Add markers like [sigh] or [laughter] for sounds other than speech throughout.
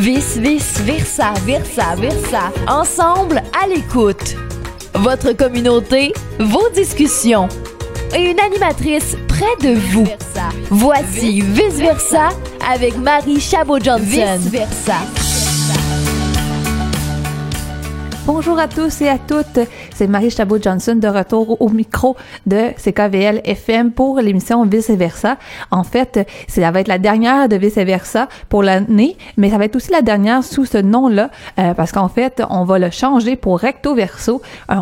Vice, vice, versa, versa, versa. Ensemble, à l'écoute. Votre communauté, vos discussions. Et une animatrice près de vous. Voici Vice Versa avec Marie Chabot-Johnson. Vice Versa. Bonjour à tous et à toutes. C'est Marie Chabot-Johnson de retour au micro de CKVL FM pour l'émission Vice Versa. En fait, ça va être la dernière de Vice Versa pour l'année, mais ça va être aussi la dernière sous ce nom-là euh, parce qu'en fait, on va le changer pour Recto Verso. Euh,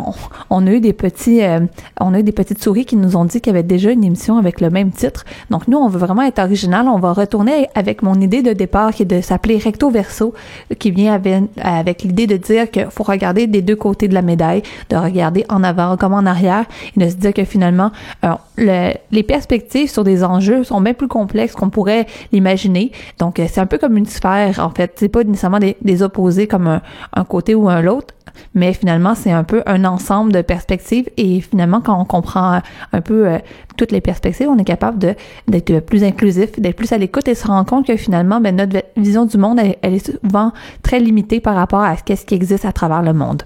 on, a eu des petits, euh, on a eu des petites souris qui nous ont dit qu'il y avait déjà une émission avec le même titre. Donc nous, on veut vraiment être original. On va retourner avec mon idée de départ qui est de s'appeler Recto Verso, qui vient avec, avec l'idée de dire qu'il faut regarder des deux côtés de la médaille, de regarder en avant comme en arrière et de se dire que finalement, euh, les perspectives sur des enjeux sont bien plus complexes qu'on pourrait l'imaginer. Donc, euh, c'est un peu comme une sphère, en fait. C'est pas nécessairement des, opposés comme un, un côté ou un l'autre, mais finalement, c'est un peu un ensemble de perspectives et finalement, quand on comprend un peu euh, toutes les perspectives, on est capable de d'être plus inclusif, d'être plus à l'écoute et se rendre compte que finalement, ben, notre vision du monde, elle, est souvent très limitée par rapport à ce qui existe à travers le monde.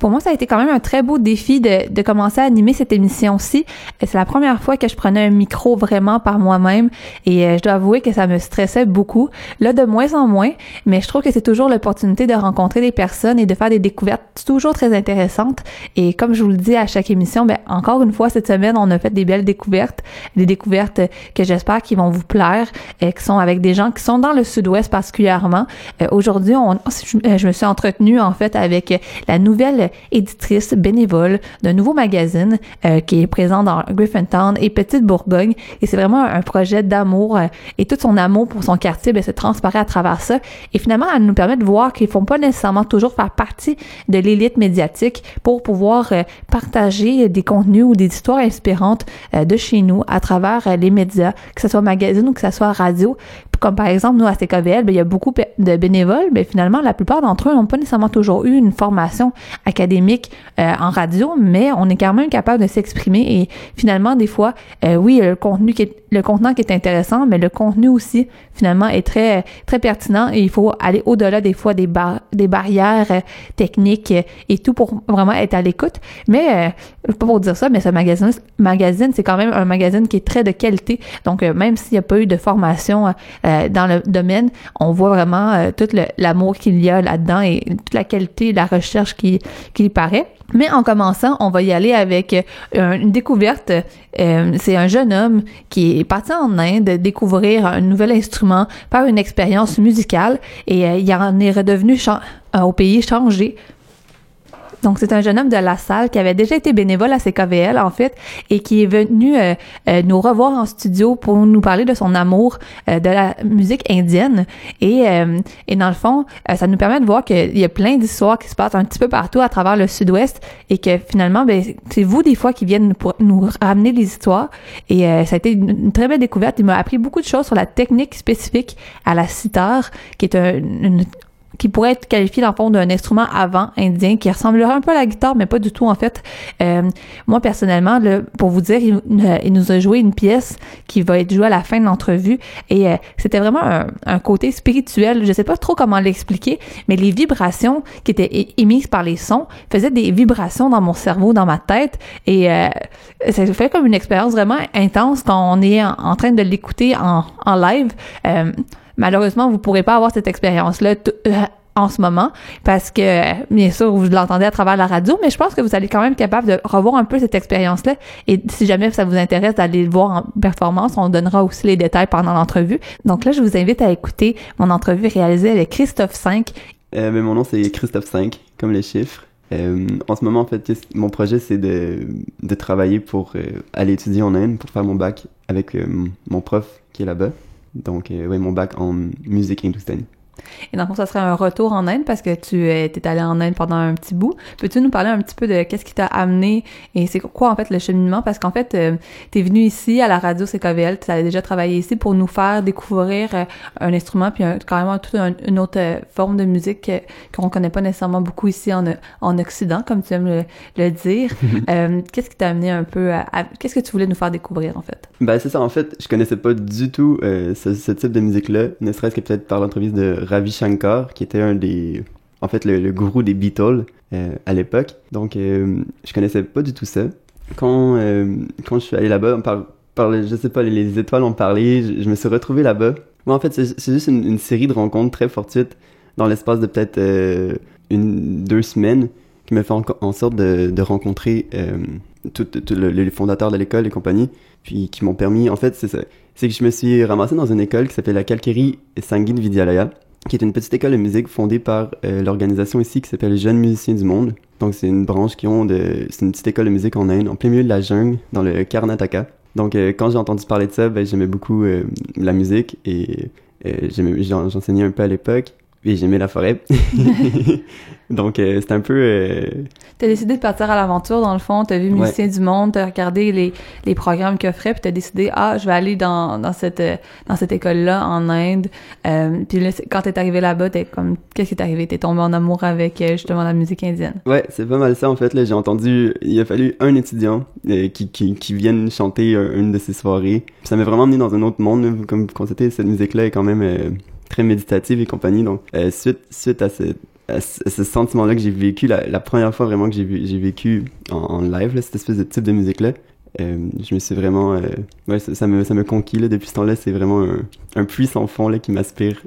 Pour moi, ça a été quand même un très beau défi de, de commencer à animer cette émission-ci. C'est la première fois que je prenais un micro vraiment par moi-même et euh, je dois avouer que ça me stressait beaucoup. Là, de moins en moins, mais je trouve que c'est toujours l'opportunité de rencontrer des personnes et de faire des découvertes toujours très intéressantes. Et comme je vous le dis à chaque émission, ben, encore une fois, cette semaine, on a fait des belles découvertes, des découvertes que j'espère qui vont vous plaire, et qui sont avec des gens qui sont dans le sud-ouest particulièrement. Euh, aujourd'hui, on, je me suis entretenue en fait avec la nouvelle éditrice bénévole d'un nouveau magazine euh, qui est présent dans Griffintown et Petite Bourgogne. Et c'est vraiment un projet d'amour euh, et tout son amour pour son quartier ben, se transparaît à travers ça. Et finalement, elle nous permet de voir qu'ils font pas nécessairement toujours faire partie de l'élite médiatique pour pouvoir euh, partager des contenus ou des histoires inspirantes de chez nous à travers les médias, que ce soit magazine ou que ce soit radio. Comme par exemple, nous, à CKVL, ben, il y a beaucoup de bénévoles, mais finalement, la plupart d'entre eux n'ont pas nécessairement toujours eu une formation académique euh, en radio, mais on est quand même capable de s'exprimer et finalement, des fois, euh, oui, le contenu qui est, le contenant qui est intéressant, mais le contenu aussi, finalement, est très, très pertinent et il faut aller au-delà des fois des, bar des barrières euh, techniques et tout pour vraiment être à l'écoute. Mais, pas pour dire ça, mais ce magazine, magazine c'est quand même un magazine qui est très de qualité. Donc, même s'il n'y a pas eu de formation euh, dans le domaine, on voit vraiment euh, tout l'amour qu'il y a là-dedans et toute la qualité la recherche qui, qui paraît. Mais en commençant, on va y aller avec euh, une découverte. c'est un jeune homme qui est parti en Inde découvrir un nouvel instrument par une expérience musicale et il en est redevenu au pays changé donc, c'est un jeune homme de la salle qui avait déjà été bénévole à CKVL, en fait, et qui est venu euh, euh, nous revoir en studio pour nous parler de son amour euh, de la musique indienne. Et, et dans le fond, ça nous permet de voir qu'il y a plein d'histoires qui se passent un petit peu partout à travers le sud-ouest et que finalement, ben, c'est vous des fois qui viennent pour nous ramener des histoires. Et ça a été une, très belle découverte. Il m'a appris beaucoup de choses sur la technique spécifique à la sitar, qui est un, une, qui pourrait être qualifié dans le fond d'un instrument avant indien qui ressemblerait un peu à la guitare, mais pas du tout en fait. Euh, moi personnellement, pour vous dire, euh, il, nous a joué une pièce qui va être jouée à la fin de l'entrevue et euh, c'était vraiment un, côté spirituel. Je sais pas trop comment l'expliquer, mais les vibrations qui étaient émises par les sons faisaient des vibrations dans mon cerveau, dans ma tête et ça fait comme une expérience vraiment intense quand on est en, train de l'écouter en, en live. Malheureusement, vous pourrez pas avoir cette expérience-là euh, en ce moment parce que bien sûr vous l'entendez à travers la radio mais je pense que vous allez quand même capable de revoir un peu cette expérience là et si jamais ça vous intéresse d'aller le voir en performance on donnera aussi les détails pendant l'entrevue. Donc là je vous invite à écouter mon entrevue réalisée avec Christophe 5 euh, mais mon nom c'est Christophe 5 comme les chiffres. Euh, en ce moment en fait mon projet c'est de, de travailler pour euh, aller étudier en Inde pour faire mon bac avec mon prof qui est là-bas donc, euh, oui, mon bac en musique hindoustanie. Et dans le fond, ça serait un retour en Inde parce que tu es allé en Inde pendant un petit bout. Peux-tu nous parler un petit peu de qu'est-ce qui t'a amené et c'est quoi en fait le cheminement? Parce qu'en fait, euh, tu es venu ici à la radio CKVL, tu avais déjà travaillé ici pour nous faire découvrir euh, un instrument puis un, carrément toute une autre euh, forme de musique qu'on connaît pas nécessairement beaucoup ici en, en Occident, comme tu aimes le, dire. [laughs] qu'est-ce qui t'a amené un peu à, qu'est-ce que tu voulais nous faire découvrir en fait? Ben c'est ça, en fait, je connaissais pas du tout ce, ce, type de musique-là, ne serait-ce que peut-être par l'entrevue de Ravi Shankar, qui était un des, en fait, le, le gourou des Beatles euh, à l'époque. Donc, euh, je connaissais pas du tout ça. Quand, euh, quand je suis allé là-bas, par, par, je sais pas, les, les étoiles ont parlé, je, je, me suis retrouvé là-bas. Moi, en fait, c'est juste une, une, série de rencontres très fortuites dans l'espace de peut-être euh, une, deux semaines qui me fait en, en sorte de, de rencontrer euh, tout, tout le, les fondateurs de l'école et compagnie, puis qui m'ont permis, en fait, c'est ça, c'est que je me suis ramassé dans une école qui s'appelle la Kalkeri Sangin Vidyalaya, qui est une petite école de musique fondée par euh, l'organisation ici qui s'appelle Jeunes Musiciens du Monde. Donc c'est une branche qui ont de, c'est une petite école de musique en Inde, en plein milieu de la jungle, dans le Karnataka. Donc euh, quand j'ai entendu parler de ça, ben, j'aimais beaucoup euh, la musique et j'enseignais un peu à l'époque. Et j'aimais la forêt. [laughs] [laughs] Donc, euh, c'était un peu... Euh... T'as décidé de partir à l'aventure, dans le fond. T'as vu Musicien ouais. du Monde, t'as regardé les, les programmes qu'il offrait, puis t'as décidé, ah, je vais aller dans, dans cette, dans cette école-là, en Inde. Euh, puis là, quand t'es arrivé là-bas, t'es comme... Qu'est-ce qui t'est arrivé? T'es tombé en amour avec, euh, justement, la musique indienne. Ouais, c'est pas mal ça, en fait. Là, j'ai entendu... Il a fallu un étudiant euh, qui, qui, qui vienne chanter une de ces soirées. Puis ça m'a vraiment amené dans un autre monde, comme quand c'était cette musique-là est quand même euh, très méditative et compagnie. Donc, euh, suite, suite à, ce, à ce sentiment-là que j'ai vécu, la, la, première fois vraiment que j'ai, vécu en, en live, là, cette espèce de type de musique-là, euh, je me suis vraiment... Euh, ouais, ça, ça, me, ça me conquis, là, depuis ce temps-là. C'est vraiment un, un puits sans fond, là, qui m'aspire.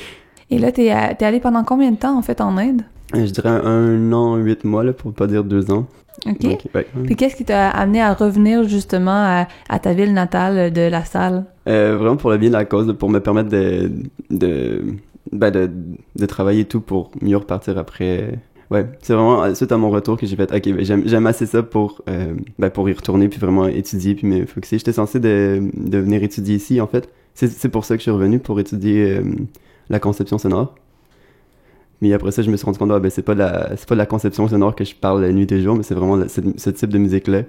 [laughs] et là, t'es, t'es allé pendant combien de temps, en fait, en Inde? Euh, je dirais un an, huit mois, là, pour pas dire deux ans. OK. Donc, ouais. Puis qu'est-ce qui t'a amené à revenir justement à, à, ta ville natale de La Salle? Euh, vraiment pour le bien de la cause, pour me permettre de, de, ben de, de travailler tout pour mieux repartir après. Ouais, c'est vraiment suite à mon retour que j'ai fait, ok, ben j'aime, assez ça pour, euh, ben pour y retourner puis vraiment étudier puis me focusser. J'étais censé de, de venir étudier ici en fait. C'est, pour ça que je suis revenu pour étudier euh, la conception sonore. Mais après ça, je me suis rendu compte, ah, ben, c'est pas la, c'est pas la conception sonore que je parle la nuit et jour, mais c'est vraiment ce, ce, type de musique-là.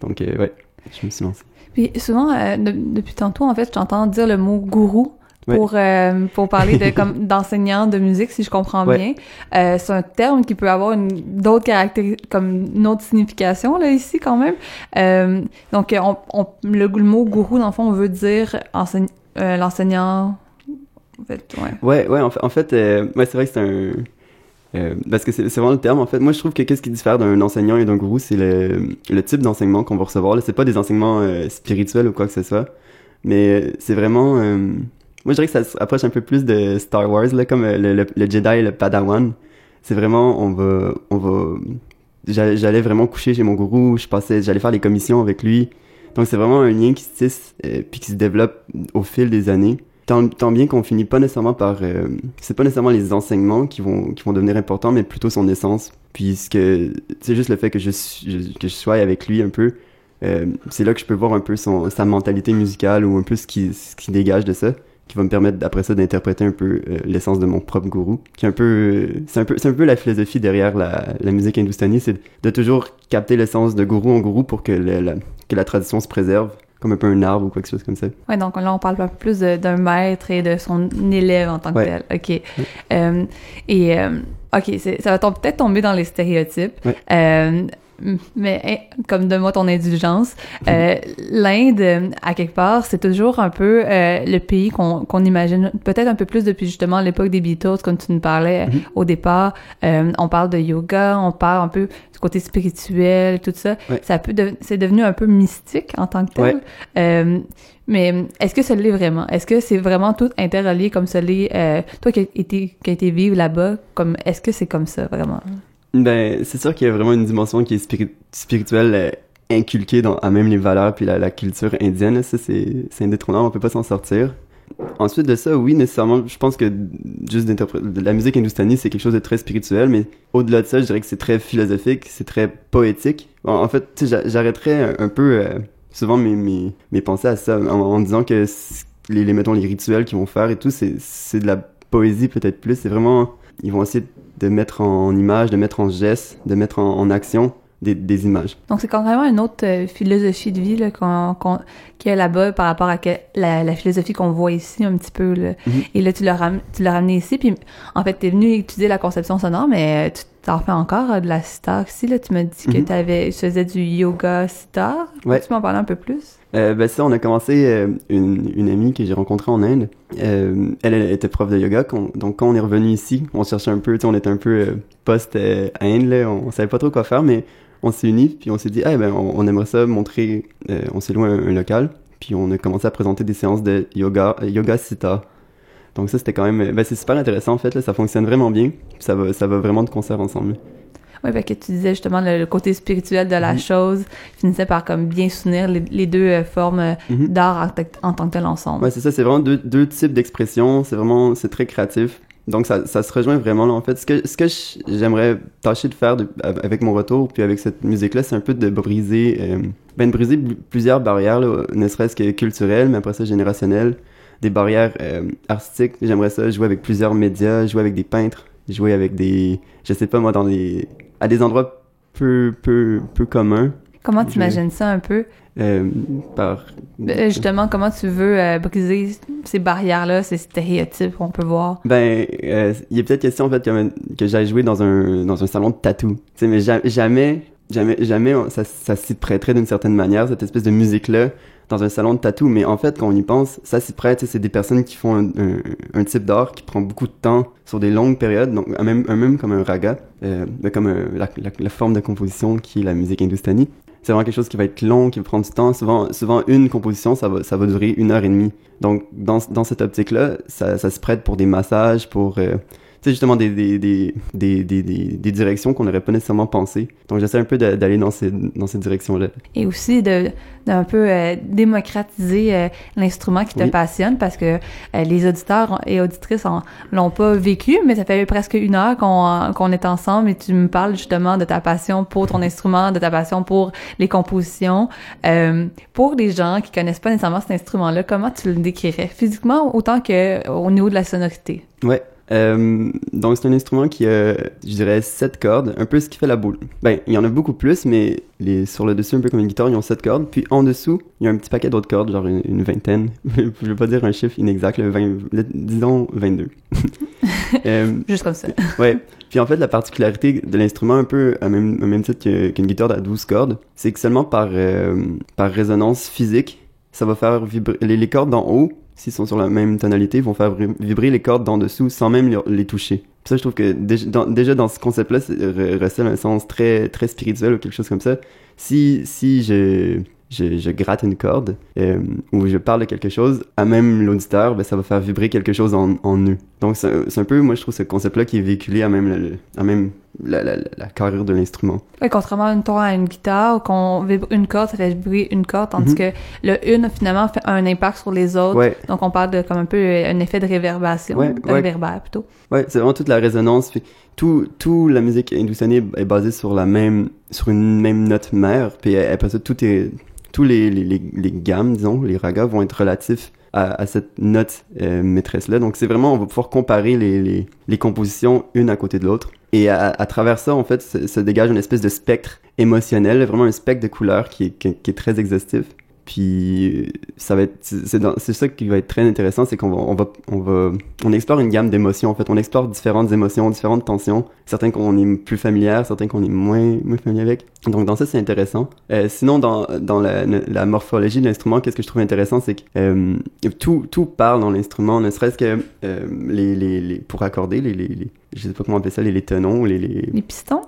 Donc, euh, ouais, je me suis lancé. Puis souvent, euh, de, depuis tantôt, en fait, j'entends dire le mot gourou pour euh, pour parler de comme [laughs] d'enseignant de musique, si je comprends bien. Euh, c'est un terme qui peut avoir une d'autres caractéristiques, comme une autre signification là ici quand même. Euh, donc, on, on, le, le, mot gourou, dans le fond, on veut dire enseigne, l'enseignant en fait, ouais. Ouais, ouais, en fait, en fait euh, ouais, c'est vrai que c'est un. Euh, parce que c'est vraiment le terme, en fait. Moi, je trouve que qu'est-ce qui diffère d'un enseignant et d'un gourou, c'est le, le type d'enseignement qu'on va recevoir. C'est pas des enseignements euh, spirituels ou quoi que ce soit, mais c'est vraiment. Euh, moi, je dirais que ça se rapproche un peu plus de Star Wars, là, comme le, le, Jedi le Padawan. C'est vraiment, on va, on va. J'allais vraiment coucher chez mon gourou. Je passais, j'allais faire les commissions avec lui. Donc, c'est vraiment un lien qui se tisse puis qui se développe au fil des années tant, tant bien qu'on finit pas nécessairement par euh, c'est pas nécessairement les enseignements qui vont qui vont devenir importants mais plutôt son essence puisque c'est juste le fait que je, je, que je sois avec lui un peu euh, c'est là que je peux voir un peu son sa mentalité musicale ou un peu ce qui ce qui dégage de ça qui va me permettre après ça d'interpréter un peu euh, l'essence de mon propre gourou qui est un peu c'est un peu c'est un peu la philosophie derrière la, la musique hindoustanie c'est de toujours capter l'essence de gourou en gourou pour que la, que la tradition se préserve comme un peu un arbre ou quelque chose comme ça. Ouais, donc là, on parle pas plus d'un maître et de son élève en tant que ouais. tel. OK. Ouais. Euh, et, euh, OK, ça va peut-être tomber dans les stéréotypes. Ouais. Mais comme de moi ton indulgence, euh, l'Inde, à quelque part, c'est toujours un peu euh, le pays qu'on qu'on imagine, peut-être un peu plus depuis justement l'époque des Beatles, comme tu nous parlais mm -hmm. au départ. Euh, on parle de yoga, on parle un peu du côté spirituel, tout ça. Ouais. Ça de, c'est devenu un peu mystique en tant que tel. Ouais. Mais est-ce que ça l'est vraiment? Est-ce que c'est vraiment tout interrelié comme ça l'est? Toi qui as été, qui as été vivre là-bas, comme est-ce que c'est comme ça vraiment? Ben, c'est sûr qu'il y a vraiment une dimension qui est spiri spirituelle euh, inculquée dans à même les valeurs puis la, culture indienne. Ça, c'est indétrônable, on peut pas s'en sortir. Ensuite de ça, oui, nécessairement, je pense que juste la musique hindoustanie, c'est quelque chose de très spirituel, mais au-delà de ça, je dirais que c'est très philosophique, c'est très poétique. En, fait, j'arrêterais un, peu euh, souvent mes, mes, pensées à ça en, disant que les, mettons, les rituels qu'ils vont faire et tout, c'est de la poésie peut-être plus. C'est vraiment, ils vont essayer de mettre en image, de mettre en geste, de mettre en, en action des, des, images. Donc c'est quand même une autre euh, philosophie de vie qu'on qu qu'il y a là-bas par rapport à que, la, la, philosophie qu'on voit ici un petit peu. Là. Mm -hmm. Et là, tu l'as ram ramené ici. Puis en fait, tu es venu étudier la conception sonore, mais tu t'en fais encore euh, de la sitar ici. Là. Tu m'as dit mm -hmm. que tu avais, tu faisais du yoga sitar. Ouais. Tu m'en parler un peu plus? Euh, ben ça, on a commencé euh, une, une amie que j'ai rencontrée en Inde. Euh, elle, elle était prof de yoga, donc quand on est revenu ici, on cherchait un peu, tu sais, on était un peu euh, post-Inde, là, on, on savait pas trop quoi faire, mais on s'est unis, puis on s'est dit, ah ben, on, aimerait ça montrer, on s'est loué un, local, puis on a commencé à présenter des séances de yoga, yoga sita. Donc ça, c'était quand même, ben c'est super intéressant en fait, là, ça fonctionne vraiment bien, ça va, ça va vraiment de concert ensemble. Oui, parce que tu disais justement le, le côté spirituel de la Mhm. chose finissait par comme bien s'unir les, les deux euh, formes euh, Mhm. d'art en, tant- en tant que tel ensemble. Ouais, c'est ça, c'est vraiment deux, deux types d'expression, c'est vraiment, c'est très créatif. Donc ça, ça se rejoint vraiment là en fait. Ce que, ce que j'aimerais tâcher de faire de- avec mon retour, puis avec cette musique-là, c'est un peu de briser, euh, ben de briser plusieurs barrières, là, ne serait-ce que culturelles, mais après ça générationnelles, des barrières euh, artistiques. J'aimerais ça jouer avec plusieurs médias, jouer avec des peintres, jouer avec des, je sais pas moi, dans des, à des endroits peu, peu, peu communs. Comment tu imagines ça un peu? Euh, par Euh, justement, comment tu veux euh, briser ces barrières-là, ces stéréotypes qu'on peut voir? Ben, euh, il est peut-être question en fait que, que j'aille jouer dans un dans un salon de tatou. Tu sais, mais ja- jamais, jamais, jamais ça, ça s'y prêterait d'une certaine manière cette espèce de musique là dans un salon de tatou. Mais en fait, quand on y pense, ça s'y prête. C'est des personnes qui font un, un, un type d'art qui prend beaucoup de temps sur des longues périodes, donc un même, un même comme un raga, euh, ben, comme un- la, la, la forme de composition qui est la musique hindustanie. C'est vraiment quelque chose qui va être long, qui va prendre du temps. Souvent, souvent une composition, ça va, ça va durer une heure et demie. Donc, dans, dans cette optique-là, ça, ça se prête pour des massages, pour, euh, sais, justement des, des, des, des, des, directions qu'on n'aurait pas nécessairement pensé. Donc, j'essaie un peu d'a- d'aller dans ces, dans ces directions-là. Et aussi de d'un peu euh, démocratiser euh, l'instrument qui te Oui. passionne parce que euh, les auditeurs et auditrices l'ont pas vécu, mais ça fait presque une heure qu'on qu'on est ensemble et tu me parles justement de ta passion pour ton instrument, de ta passion pour les compositions. Pour les gens qui connaissent pas nécessairement cet instrument-là, comment tu le décrirais? Physiquement autant que au niveau de la sonorité? Ouais. Euh, donc, c'est un instrument qui a, je dirais, sept cordes, un peu ce qui fait la boule. Ben, il y en a beaucoup plus, mais les, sur le dessus, un peu comme une guitare, ils ont sept cordes. Puis en dessous, il y a un petit paquet d'autres cordes, genre une, une vingtaine. [laughs] je vais pas dire un chiffre inexact, le 20, le- disons 22. [laughs] euh, Juste comme ça. [laughs] Ouais. Puis en fait, la particularité de l'instrument, un peu à même, au même titre qu'une guitare à 12 cordes, c'est que seulement par, euh, par résonance physique, ça va faire vibrer les, les cordes d'en haut, s'ils sont sur la même tonalité, vont faire vibrer- les cordes d'en dessous sans même les, toucher. Ça, je trouve que déjà dans, ce concept-là, re- recèle un sens très, très spirituel ou quelque chose comme ça. Si, si je, je, gratte une corde euh, ou je parle de quelque chose, à même l'auditeur, ben, ça va faire vibrer quelque chose en, en eux. Donc c'est un- peu, moi je trouve ce concept-là qui est véhiculé à même, à même la, la, la, carrure de l'instrument. Oui, contrairement une ton à une guitare, qu'on vibre une corde, ça fait vibrer une corde, tandis Mhm. que le une, finalement, fait un impact sur les autres. Ouais, Donc, on parle de comme un peu euh, un effet de réverbération. Ouais, de ouais. réverbère, plutôt. ouais, c'est vraiment toute la résonance. Puis tout, tout la musique hindoustanée est basée sur la même, sur une même note mère. Puis après ça, tout est, tous les, les, les, les gammes, disons, les ragas vont être relatifs à, cette note euh, maîtresse-là. Donc c'est vraiment, on va pouvoir comparer les, les, compositions une à côté de l'autre. Et à, travers ça, en fait, se, dégage une espèce de spectre émotionnel, vraiment un spectre de couleurs qui est, qui est très exhaustif. Puis euh, ça va être, c'est ça qui va être très intéressant, c'est qu'on va, on va, on va, on explore une gamme d'émotions. En fait, on explore différentes émotions, différentes tensions, certaines qu'on est plus familière, certaines qu'on est moins, moins familier avec. Donc dans ça, c'est intéressant. Euh, sinon, dans, dans la, la morphologie de l'instrument, qu'est-ce que je trouve intéressant, c'est que euh, tout, tout parle dans l'instrument, ne serait-ce que euh, les, les, les, pour accorder les, les, les, je sais pas comment appeler ça, les, les tenons, les, les, Les pistons?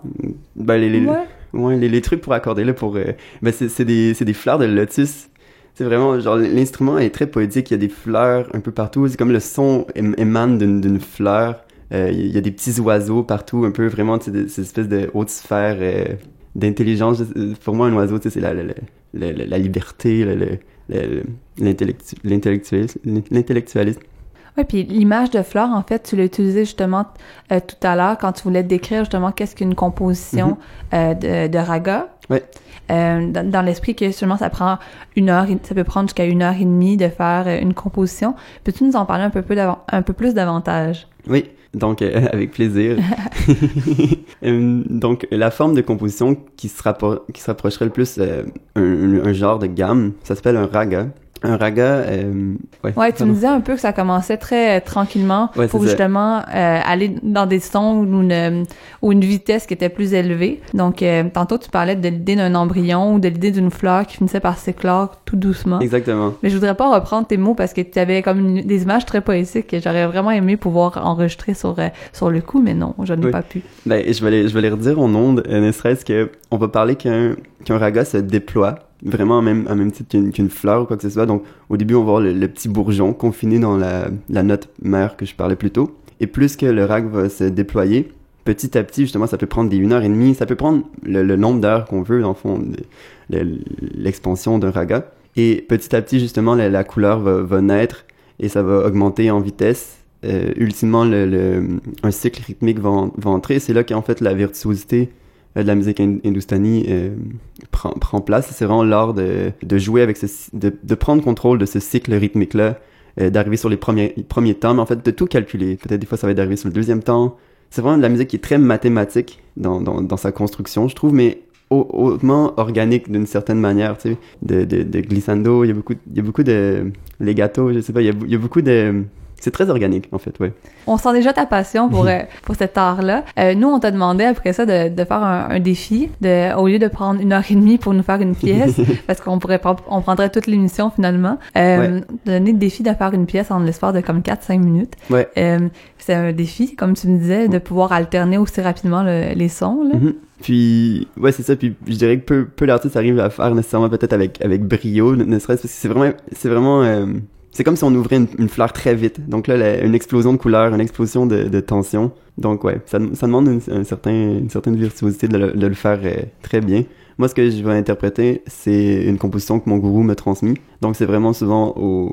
ben, les, les, Ouais. Ouais, les, les trucs pour accorder là pour euh, ben c'est c'est des c'est des fleurs de lotus. C'est vraiment genre l'instrument est très poétique, il y a des fleurs un peu partout, c'est comme le son ém- émane d'une fleur. Euh, Il y a des petits oiseaux partout, un peu vraiment tu sais, de- ces espèces de hautes sphères euh, d'intelligence. Pour moi un oiseau, c'est la, la, la, la, liberté, le- le- le- l'intellectu- l'intellectualisme, l'intellectualisme. Oui, puis l'image de fleur, en fait, tu l'as utilisée justement euh, tout à l'heure quand tu voulais décrire justement qu'est-ce qu'une composition euh, de, de raga. Ouais. Euh, dans dans l'esprit que justement ça prend une heure, ça peut prendre jusqu'à une heure et demie de faire une composition. Peux-tu nous en parler un peu, peu davan- un peu plus davantage? Oui, donc [laughs] avec plaisir. [laughs] Donc la forme de composition qui se, rappro- qui se rapprocherait le plus un, un- un genre de gamme, ça s'appelle un raga. Un raga, euh, ouais. Ouais, tu me disais un peu que ça commençait très euh, tranquillement Ouais, pour justement euh, aller dans des sons ou une, ou une vitesse qui était plus élevée. Donc, euh, tantôt, tu parlais de l'idée d'un embryon ou de l'idée d'une fleur qui finissait par s'éclore tout doucement. Exactement. Mais je voudrais pas reprendre tes mots parce que tu avais comme une- des images très poétiques que j'aurais vraiment aimé pouvoir enregistrer sur, sur le coup, mais non, je n'ai Oui. pas pu. Ben, je vais les, je vais les redire en ondes, ne serait-ce que on va parler qu'un qu'un raga se déploie vraiment en même, en même titre qu'une fleur ou quoi que ce soit. Donc, au début, on va voir le, le petit bourgeon confiné dans la, note mère que je parlais plus tôt. Et plus que le rag va se déployer, petit à petit, justement, ça peut prendre des une heure et demie, ça peut prendre le, nombre d'heures qu'on veut, dans le fond, le- le- l'expansion d'un raga. Et petit à petit, justement, la, couleur va, naître et ça va augmenter en vitesse. Euh, ultimement, le, un cycle rythmique va, va entrer. C'est là qu'en fait la virtuosité de la musique hin- hindoustanie euh, prend, prend place. C'est vraiment l'art de, de jouer avec ce, de, de prendre contrôle de ce cycle rythmique-là, euh, d'arriver sur les premiers, premiers temps, mais en fait de tout calculer. Peut-être des fois ça va être d'arriver sur le deuxième temps. C'est vraiment de la musique qui est très mathématique dans, dans, dans sa construction, je trouve, mais au- hautement organique d'une certaine manière, tu sais, de, de, de glissando, il y a beaucoup, il y a beaucoup de legato, je sais pas, il y a beaucoup de... C'est très organique, en fait, ouais. On sent déjà ta passion pour, euh, pour cet art-là. Euh, nous, on t'a demandé après ça de, de faire un, un défi, de, au lieu de prendre une heure et demie pour nous faire une pièce, [laughs] parce qu'on pourrait on prendrait toute l'émission finalement, euh, de donner le défi de faire une pièce en l'espace de comme 4-5 minutes. Ouais. Euh, c'est un défi, comme tu me disais, de pouvoir alterner aussi rapidement le- les sons. Là. Mhm. Puis, ouais, c'est ça. Puis, je dirais que peu, peu d'artistes arrivent à faire nécessairement peut-être avec, avec brio, ne ne serait-ce parce que c'est vraiment, c'est vraiment, euh, c'est comme si on ouvrait une, une fleur très vite. Donc là, la- une explosion de couleurs, une explosion de, de tension. Donc, ouais, ça, ça demande une, un certain, une certaine virtuosité de le, de le faire euh, très bien. Moi, ce que je vais interpréter, c'est une composition que mon gourou m'a transmis. Donc, c'est vraiment souvent au,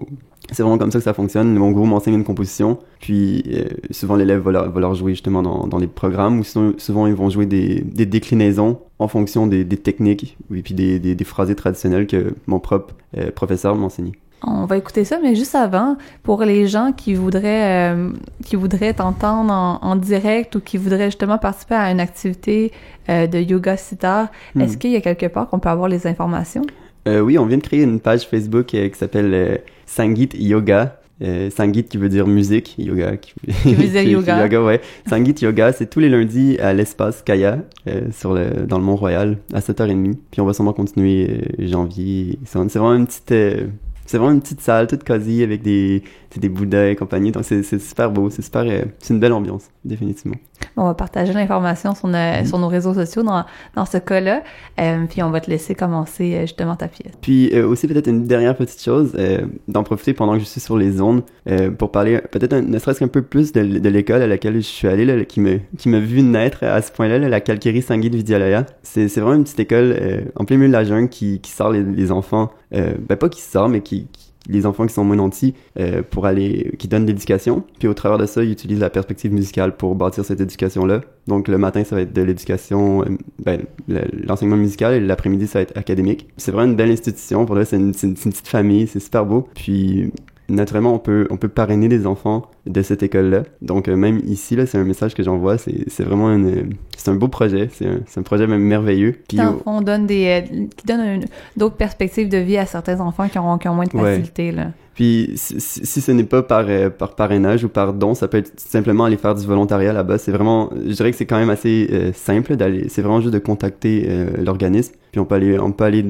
c'est vraiment comme ça que ça fonctionne. Mon gourou m'enseigne une composition, puis euh, souvent l'élève va, va leur jouer justement dans, dans les programmes, ou souvent ils vont jouer des, des déclinaisons en fonction des, des techniques, et puis des, des, des phrasés traditionnels que mon propre euh, professeur m'a enseigné. On va écouter ça, mais juste avant, pour les gens qui voudraient euh, qui voudraient t'entendre en, en direct ou qui voudraient justement participer à une activité euh, de yoga sitar, Hmm. est-ce qu'il y a quelque part qu'on peut avoir les informations? Euh, oui, on vient de créer une page Facebook euh, qui s'appelle euh, Sangit Yoga. Euh, Sangit qui veut dire musique, yoga qui, veut dire [laughs] yoga. ouais. Sangit Yoga, c'est tous les lundis à l'espace Kaya euh, sur le dans le Mont-Royal à 7h30. Puis on va sûrement continuer euh, janvier. C'est c'est vraiment une petite euh, c'est vraiment une petite salle toute cosy avec des c'est des bouddhas et compagnie. Donc c'est super beau, c'est super euh, c'est une belle ambiance définitivement. On va partager l'information sur, nos- sur nos réseaux sociaux dans, dans ce cas-là, euh, puis on va te laisser commencer justement ta pièce. Puis euh, aussi peut-être une dernière petite chose, euh, d'en profiter pendant que je suis sur les ondes pour parler peut-être ne serait-ce qu'un peu plus de, de l'école à laquelle je suis allé, là, qui me qui m'a vu naître à ce point-là, là, la Calquerie Sangit Vidyalaya. C'est c'est vraiment une petite école en plein milieu de la jungle qui, qui sort les, les enfants, ben pas qui sort, mais qui, qui- les enfants qui sont moins nantis euh, pour aller qui donnent l'éducation. Puis au travers de ça ils utilisent la perspective musicale pour bâtir cette éducation là donc le matin ça va être de l'éducation euh, ben, le- l'enseignement musical et l'après-midi ça va être académique. C'est vraiment une belle institution. Pour vrai c'est une, une petite famille. C'est super beau. Puis naturellement on peut on peut parrainer des enfants de cette école là donc euh, même ici là c'est un message que j'envoie c'est c'est vraiment une c'est un beau projet c'est un, c'est un projet même merveilleux puis Dans le au- fond, on donne des, euh, qui donne un- d'autres perspectives de vie à certains enfants qui ont, qui ont moins de Ouais. facilité. Là. Puis si, si si ce n'est pas par, euh, par parrainage ou par don, ça peut être simplement aller faire du volontariat là-bas. C'est vraiment, je dirais que c'est quand même assez euh, simple d'aller. C'est vraiment juste de contacter euh, l'organisme. Puis on peut aller, on peut aller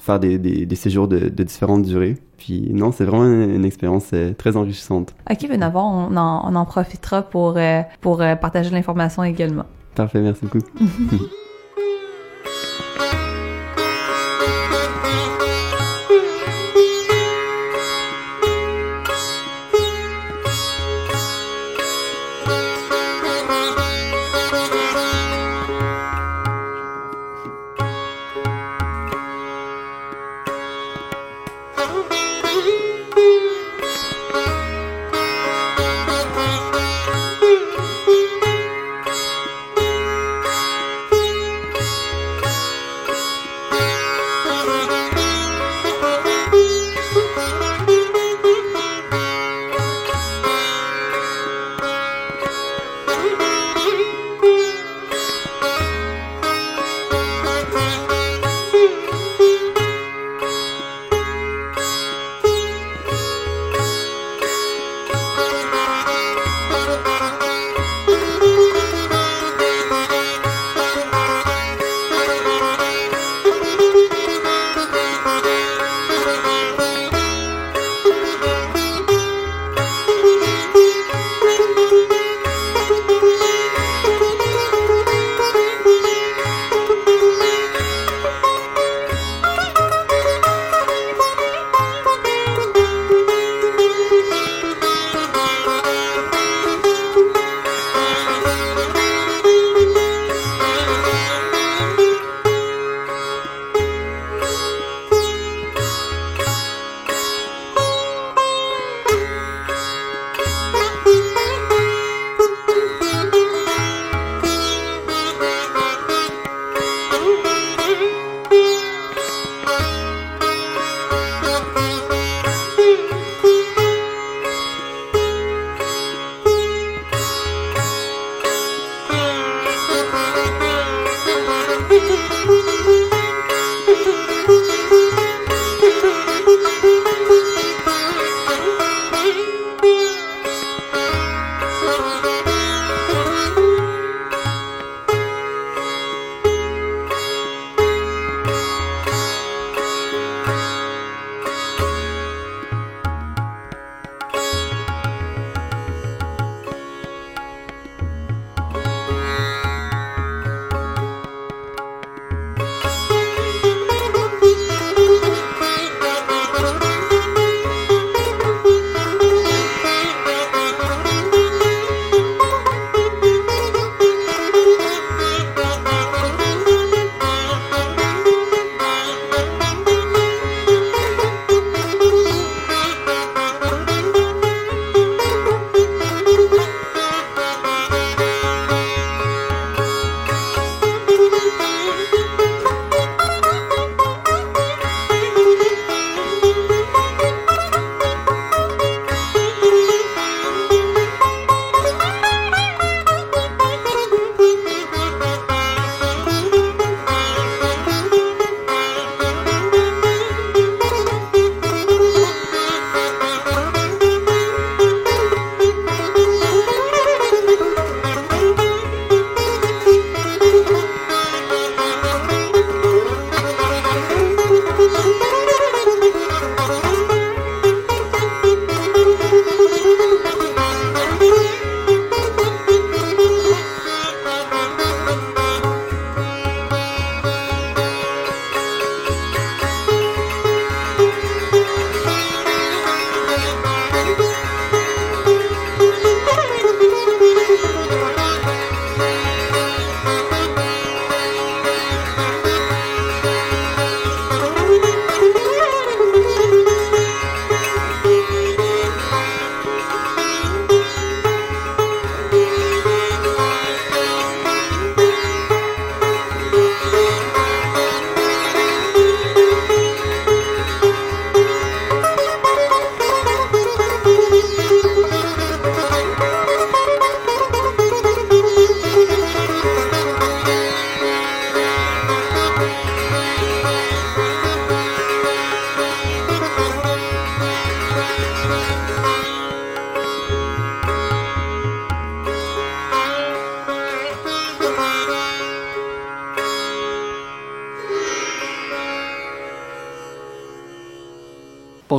faire des, des, des séjours de, de différentes durées. Puis non, c'est vraiment une, une expérience euh, très enrichissante. OK, ben d'abord, on en, on en profitera pour, euh, pour euh, partager l'information également. Parfait, merci beaucoup. [laughs]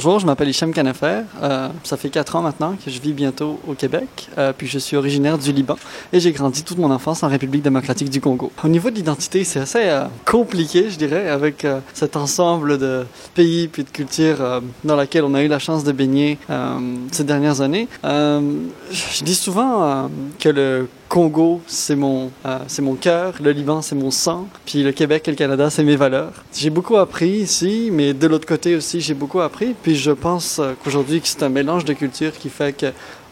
Bonjour, je m'appelle Hichem Kanafer. Euh, ça fait quatre ans maintenant que je vis bientôt au Québec. Euh, puis je suis originaire du Liban et j'ai grandi toute mon enfance en République démocratique du Congo. Au niveau de l'identité, c'est assez euh, compliqué, je dirais, avec euh, cet ensemble de pays puis de cultures euh, dans laquelle on a eu la chance de baigner ces dernières années. Je dis souvent que le Congo, c'est mon, cœur, le Liban, c'est mon sang, puis le Québec et le Canada, c'est mes valeurs. J'ai beaucoup appris ici, mais de l'autre côté aussi, j'ai beaucoup appris, puis je pense qu'aujourd'hui, c'est un mélange de cultures qui fait que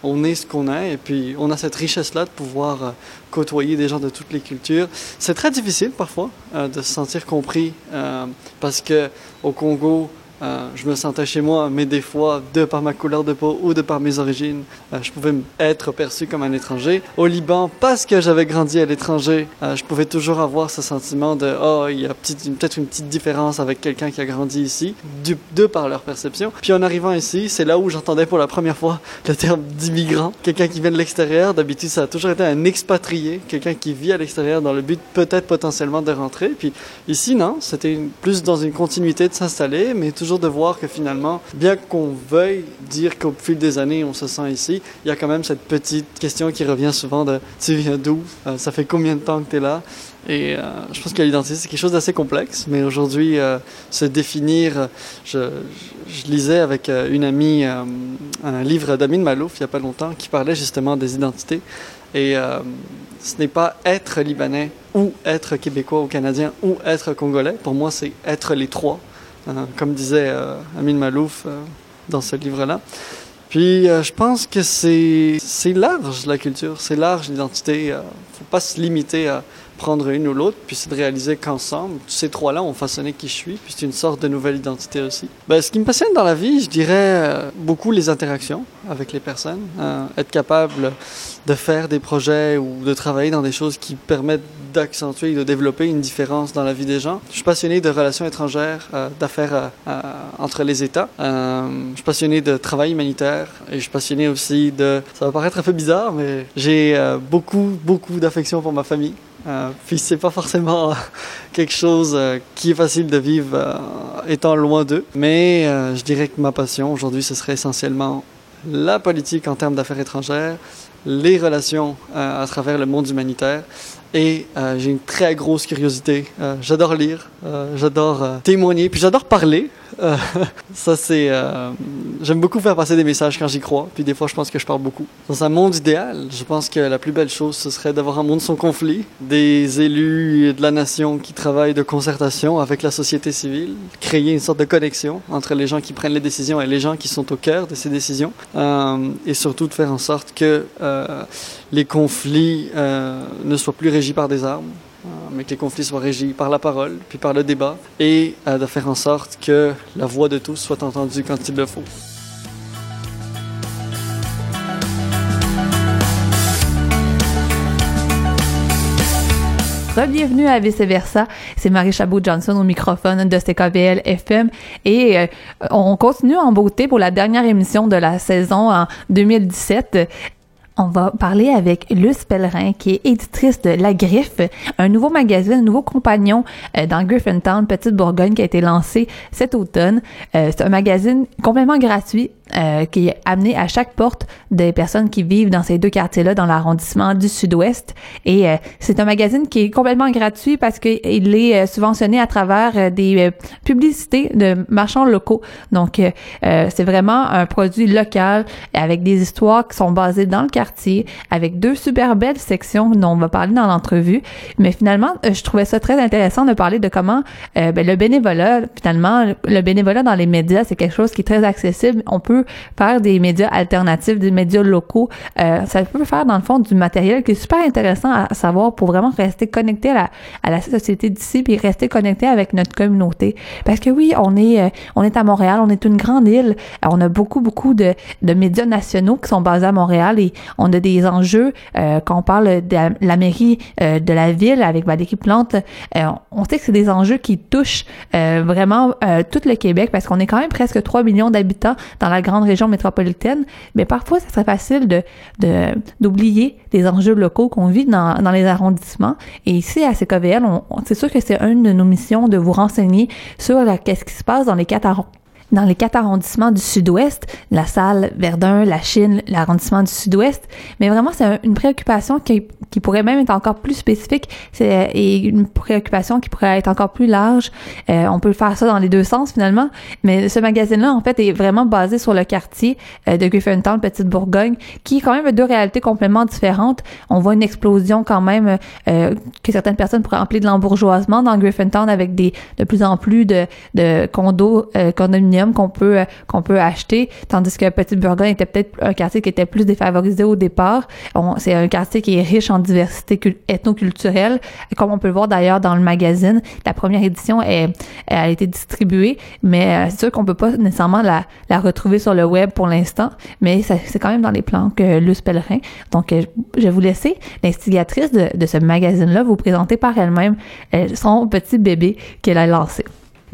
on est ce qu'on est, et puis on a cette richesse-là de pouvoir euh, côtoyer des gens de toutes les cultures. C'est très difficile parfois euh, de se sentir compris, euh, parce que au Congo, euh, je me sentais chez moi, mais des fois, de par ma couleur de peau ou de par mes origines, euh, je pouvais être perçu comme un étranger. Au Liban, parce que j'avais grandi à l'étranger, euh, je pouvais toujours avoir ce sentiment de oh, il y a peut-être une petite différence avec quelqu'un qui a grandi ici, du, de par leur perception. Puis en arrivant ici, c'est là où j'entendais pour la première fois [laughs] le terme d'immigrant, quelqu'un qui vient de l'extérieur. D'habitude, ça a toujours été un expatrié, quelqu'un qui vit à l'extérieur dans le but peut-être potentiellement de rentrer. Puis Ici, non, c'était plus dans une continuité de s'installer, mais toujours de voir que finalement, bien qu'on veuille dire qu'au fil des années, on se sent ici, il y a quand même cette petite question qui revient souvent de tu viens d'où? Euh, Ça fait combien de temps que tu es là? Et euh, je pense que l'identité, c'est quelque chose d'assez complexe, mais aujourd'hui, euh, se définir, je, lisais avec une amie un livre d'Amin Malouf il n'y a pas longtemps qui parlait justement des identités. Et ce n'est pas être libanais ou être québécois ou canadien ou être congolais. Pour moi, c'est être les trois, comme disait euh, Amin Malouf euh, dans ce livre-là. Puis euh, je pense que c'est large la culture, c'est large l'identité. Euh, faut pas se limiter à prendre une ou l'autre, puis c'est de réaliser qu'ensemble, ces trois-là ont façonné qui je suis, puis c'est une sorte de nouvelle identité aussi. Ben, ce qui me passionne dans la vie, je dirais euh, beaucoup les interactions avec les personnes, euh, être capable de faire des projets ou de travailler dans des choses qui permettent d'accentuer et de développer une différence dans la vie des gens. Je suis passionné de relations étrangères, euh, d'affaires entre les États. Je suis passionné de travail humanitaire et je suis passionné aussi de... Ça va paraître un peu bizarre, mais j'ai beaucoup, beaucoup d'affection pour ma famille. Euh, puis c'est pas forcément quelque chose euh, qui est facile de vivre euh, étant loin d'eux. Mais euh, je dirais que ma passion aujourd'hui, ce serait essentiellement la politique en termes d'affaires étrangères, les relations euh, à travers le monde humanitaire. Et euh, j'ai une très grosse curiosité. Euh, j'adore lire, euh, j'adore témoigner, puis j'adore parler. [laughs] Ça, c'est. J'aime beaucoup faire passer des messages quand j'y crois, puis des fois, je pense que je parle beaucoup. Dans un monde idéal, je pense que la plus belle chose, ce serait d'avoir un monde sans conflit, des élus de la nation qui travaillent de concertation avec la société civile, créer une sorte de connexion entre les gens qui prennent les décisions et les gens qui sont au cœur de ces décisions, et surtout de faire en sorte que les conflits euh, ne soient plus régis par des armes, euh, mais que les conflits soient régis par la parole, puis par le débat, et euh, de faire en sorte que la voix de tous soit entendue quand il le faut. Bienvenue à Vice Versa. C'est Marie Chabot-Johnson au microphone de CKVL FM et on continue en beauté pour la dernière émission de la saison en 2017. On va parler avec Luce Pellerin, qui est éditrice de La Griffe, un nouveau magazine, un nouveau compagnon euh, dans Griffintown, Petite Bourgogne, qui a été lancé cet automne. Euh, c'est un magazine complètement gratuit euh, qui est amené à chaque porte des personnes qui vivent dans ces deux quartiers-là, dans l'arrondissement du Sud-Ouest. Et euh, c'est un magazine qui est complètement gratuit parce qu'il est euh, subventionné à travers euh, des publicités de marchands locaux. Donc, c'est vraiment un produit local avec des histoires qui sont basées dans le quartier, avec deux super belles sections dont on va parler dans l'entrevue. Mais finalement, euh, je trouvais ça très intéressant de parler de comment euh, ben, le bénévolat, finalement, le bénévolat dans les médias, c'est quelque chose qui est très accessible. On peut faire des médias alternatifs, des médias locaux. Euh, ça peut faire, dans le fond, du matériel qui est super intéressant à savoir pour vraiment rester connecté à la, à la société d'ici puis rester connecté avec notre communauté. Parce que oui, on est, euh, on est à Montréal, on est une grande île. Euh, On a beaucoup, beaucoup de, de médias nationaux qui sont basés à Montréal et on a des enjeux, euh, quand on parle de la, mairie euh, de la ville avec Valérie Plante, euh, on sait que c'est des enjeux qui touchent vraiment tout le Québec parce qu'on est quand même presque 3 millions d'habitants dans la grande région métropolitaine, mais parfois, ça serait facile de d'oublier les enjeux locaux qu'on vit dans, dans les arrondissements. Et ici, à CKVL, on, c'est sûr que c'est une de nos missions de vous renseigner sur qu'est-ce qui se passe dans les quatre arrondissements dans les quatre arrondissements du sud-ouest, la salle Verdun, la Chine, l'arrondissement du sud-ouest. Mais vraiment, c'est une préoccupation qui, qui pourrait même être encore plus spécifique et une préoccupation qui pourrait être encore plus large. Euh, on peut faire ça dans les deux sens finalement. Mais ce magazine-là, en fait, est vraiment basé sur le quartier euh, de Griffintown, Petite Bourgogne, qui est quand même deux réalités complètement différentes. On voit une explosion quand même euh, que certaines personnes pourraient appeler de l'embourgeoisement dans Griffintown avec des de plus en plus de, de condos, euh, qu'on peut euh, qu'on peut acheter, tandis que Petite Bourgogne était peut-être un quartier qui était plus défavorisé au départ. C'est un quartier qui est riche en diversité ethnoculturelle, comme on peut le voir d'ailleurs dans le magazine. La première édition a été distribuée, mais euh, c'est sûr qu'on peut pas nécessairement la, la retrouver sur le web pour l'instant, mais c'est quand même dans les plans que Luce Pellerin. Donc, je vais vous laisser l'instigatrice de, de ce magazine-là vous présenter par elle-même son petit bébé qu'elle a lancé.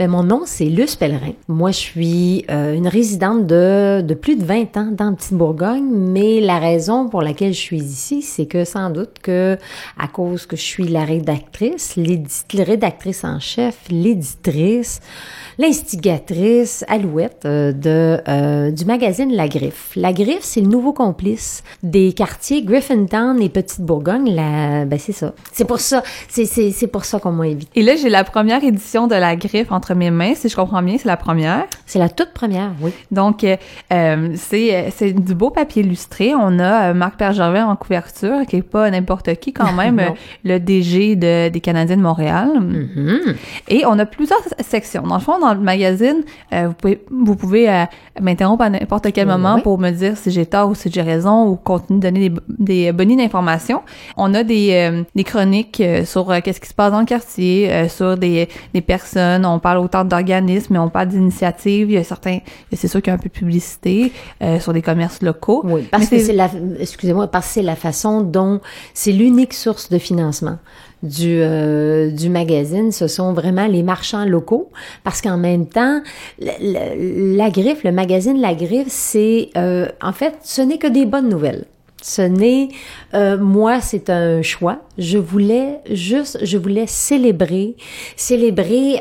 Ben, mon nom, c'est Luce Pellerin. Moi, je suis euh, une résidente de, de plus de 20 ans dans Petite Bourgogne, mais la raison pour laquelle je suis ici, c'est que sans doute que, à cause que je suis la rédactrice, rédactrice en chef, l'éditrice, l'instigatrice Alouette euh, de, euh, du magazine La Griffe. La Griffe, c'est le nouveau complice des quartiers Griffintown et Petite Bourgogne. La, ben c'est ça. C'est pour ça, c'est, pour ça qu'on m'a invité. Et là, j'ai la première édition de La Griffe entre mes mains, si je comprends bien, c'est la première. C'est la toute première, oui. Donc, euh, c'est, c'est du beau papier illustré. On a Marc Pergervais en couverture, qui est pas n'importe qui quand [laughs] même, le DG de, des Canadiens de Montréal. Mm-hmm. Et on a plusieurs sections. Dans le fond, dans le magazine, euh, vous pouvez, vous pouvez euh, m'interrompre à n'importe quel moment pour me dire si j'ai tort ou si j'ai raison ou continuer de donner des, des bonnes d'informations. On a des, euh, des chroniques sur qu'est-ce qui se passe dans le quartier, sur des, des personnes. On parle autant d'organismes, mais on parle d'initiatives. Il y a certains, c'est sûr qu'il y a un peu de publicité sur des commerces locaux. Oui, parce que c'est la, excusez-moi, parce que c'est la façon dont c'est l'unique source de financement du, euh, du magazine, ce sont vraiment les marchands locaux, parce qu'en même temps, la, griffe, le magazine La Griffe, c'est, euh, en fait, ce n'est que des bonnes nouvelles. Ce n'est, euh, moi, c'est un choix. Je voulais juste, je voulais célébrer, célébrer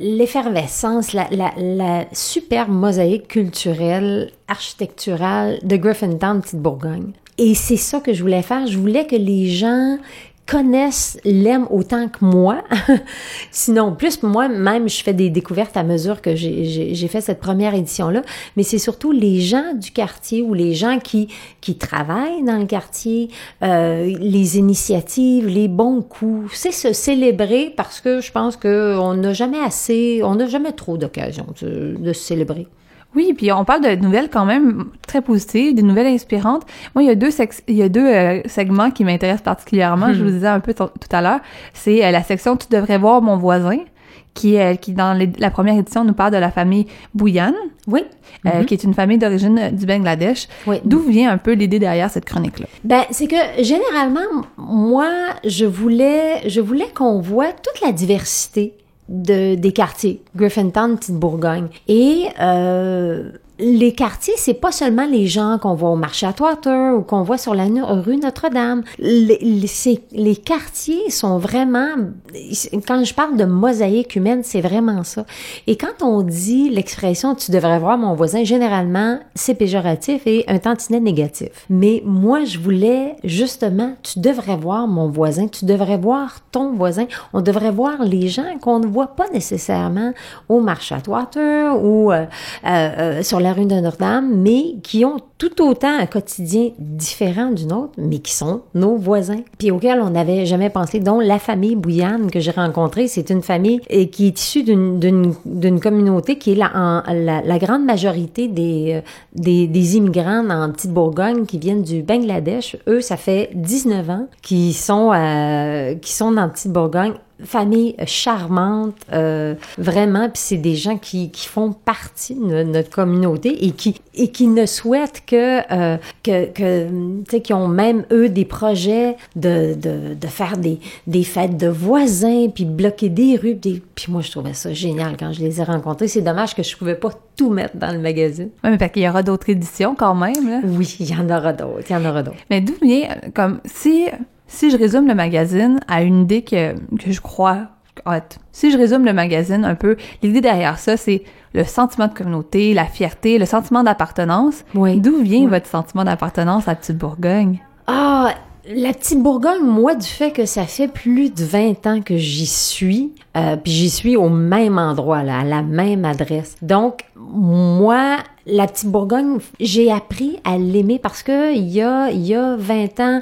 l'effervescence, la, la, la super mosaïque culturelle, architecturale de Griffintown, Petite Bourgogne. Et c'est ça que je voulais faire. Je voulais que les gens connaissent, l'aiment autant que moi. [laughs] Sinon, plus moi, même, je fais des découvertes à mesure que j'ai fait cette première édition-là. Mais c'est surtout les gens du quartier ou les gens qui, qui travaillent dans le quartier, euh, les initiatives, les bons coups. C'est se célébrer parce que je pense qu'on n'a jamais assez, on n'a jamais trop d'occasion de, de se célébrer. Oui, puis on parle de nouvelles quand même très positives, des nouvelles inspirantes. Moi, il y a deux, il y a deux euh, segments qui m'intéressent particulièrement. Je vous hmm. disais un peu tout à l'heure. C'est euh, la section Tu devrais voir mon voisin qui, est, qui dans la première édition nous parle de la famille Bouyan. Oui. Euh, mm-hmm. qui est une famille d'origine du Bangladesh. Oui. D'où vient un peu l'idée derrière cette chronique-là? Ben, c'est que généralement, moi, je voulais, je voulais qu'on voit toute la diversité de, des quartiers, Griffintown, Petite Bourgogne. Et euh, les quartiers, c'est pas seulement les gens qu'on voit au marché Atwater ou qu'on voit sur la rue Notre-Dame. Les, les, les, quartiers sont vraiment, quand je parle de mosaïque humaine, c'est vraiment ça. Et quand on dit l'expression tu devrais voir mon voisin, généralement, c'est péjoratif et un tantinet négatif. Mais moi, je voulais justement, tu devrais voir mon voisin, tu devrais voir ton voisin. On devrait voir les gens qu'on ne voit pas nécessairement au marché Atwater ou euh, euh, euh sur la rue de Notre-Dame, mais qui ont tout autant un quotidien différent du nôtre, mais qui sont nos voisins, puis auxquels on n'avait jamais pensé, dont la famille Bouillane que j'ai rencontrée. C'est une famille et qui est issue d'une communauté qui est la, en, la, grande majorité des, euh, immigrants en Petite Bourgogne qui viennent du Bangladesh. Eux, ça fait 19 ans qu'ils sont, euh, qui sont dans Petite Bourgogne famille charmante, euh, vraiment, puis c'est des gens qui, qui font partie de notre communauté et qui, et qui ne souhaitent que, euh, que, que qui ont même, eux, des projets de, de, de faire des, des fêtes de voisins, puis bloquer des rues, des... puis moi, je trouvais ça génial quand je les ai rencontrés. C'est dommage que je pouvais pas tout mettre dans le magazine. Oui, mais parce qu'il y aura d'autres éditions quand même, là. Oui, il y en aura d'autres, il y en aura d'autres. Mais d'où vient, comme, si si je résume le magazine à une idée que, que je crois si je résume le magazine un peu, l'idée derrière ça, c'est le sentiment de communauté, la fierté, le sentiment d'appartenance. Oui. D'où vient Oui. votre sentiment d'appartenance à Petite Bourgogne? Ah, la petite Bourgogne, moi, du fait que ça fait plus de 20 ans que j'y suis, euh, puis j'y suis au même endroit, là, à la même adresse. Donc, moi, la petite Bourgogne, j'ai appris à l'aimer parce que il y a, y a 20 ans,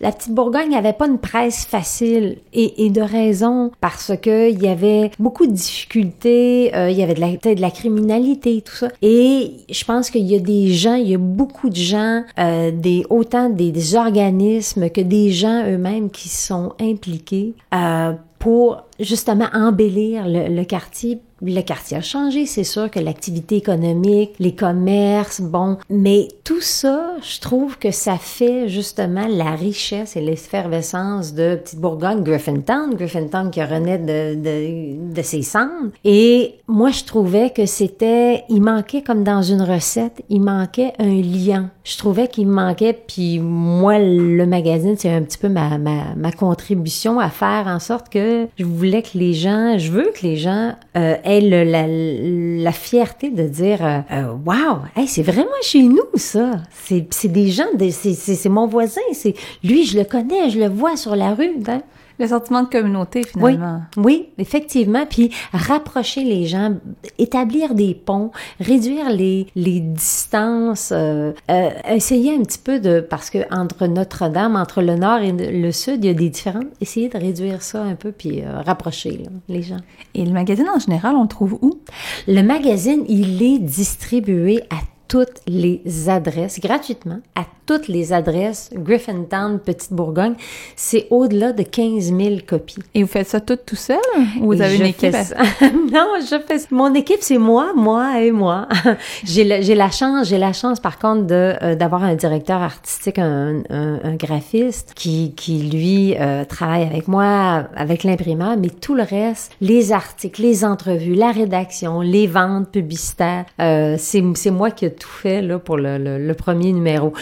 la petite Bourgogne n'avait pas une presse facile et, et de raison parce que il y avait beaucoup de difficultés, euh, il y avait de la, de la criminalité, tout ça. Et je pense qu'il y a des gens, il y a beaucoup de gens, euh, des autant des, des organismes que des gens eux-mêmes qui sont impliqués euh, pour justement embellir le, le quartier. Le quartier a changé, c'est sûr que l'activité économique, les commerces, bon, mais tout ça, je trouve que ça fait justement la richesse et l'effervescence de Petite Bourgogne, Griffintown, Griffintown qui renaît de, de, de ses cendres. Et moi, je trouvais que c'était, il manquait comme dans une recette, il manquait un lien. Je trouvais qu'il manquait, puis moi, le magazine, c'est un petit peu ma, ma, ma contribution à faire en sorte que je voulais que les gens, je veux que les gens euh, le- la, la fierté de dire euh, euh, Wow, c'est vraiment chez nous, ça. C'est des gens, c'est mon voisin, c'est lui, je le connais, je le vois sur la rue. hein. Le sentiment de communauté, finalement. Oui, effectivement. Puis rapprocher les gens, établir des ponts, réduire les, les distances, euh, euh, essayer un petit peu de... Parce que entre Notre-Dame, entre le nord et le sud, il y a des différences. Essayer de réduire ça un peu, puis euh, rapprocher là, les gens. Et le magazine, en général, on le trouve où? Le magazine, il est distribué à toutes les adresses, gratuitement, à toutes les adresses, Griffintown, Petite Bourgogne. C'est au-delà de 15 000 copies. Et vous faites ça tout tout seul? Ou vous avez une équipe? fais [laughs] non, je fais ça. Mon équipe, c'est moi, moi et moi. [laughs] j'ai la, chance, j'ai la chance par contre de euh, d'avoir un directeur artistique, un, un, un graphiste qui qui lui euh, travaille avec moi avec l'imprimeur, mais tout le reste, les articles, les entrevues, la rédaction, les ventes publicitaires, euh, c'est c'est moi qui ai tout fait là pour le, le, le premier numéro.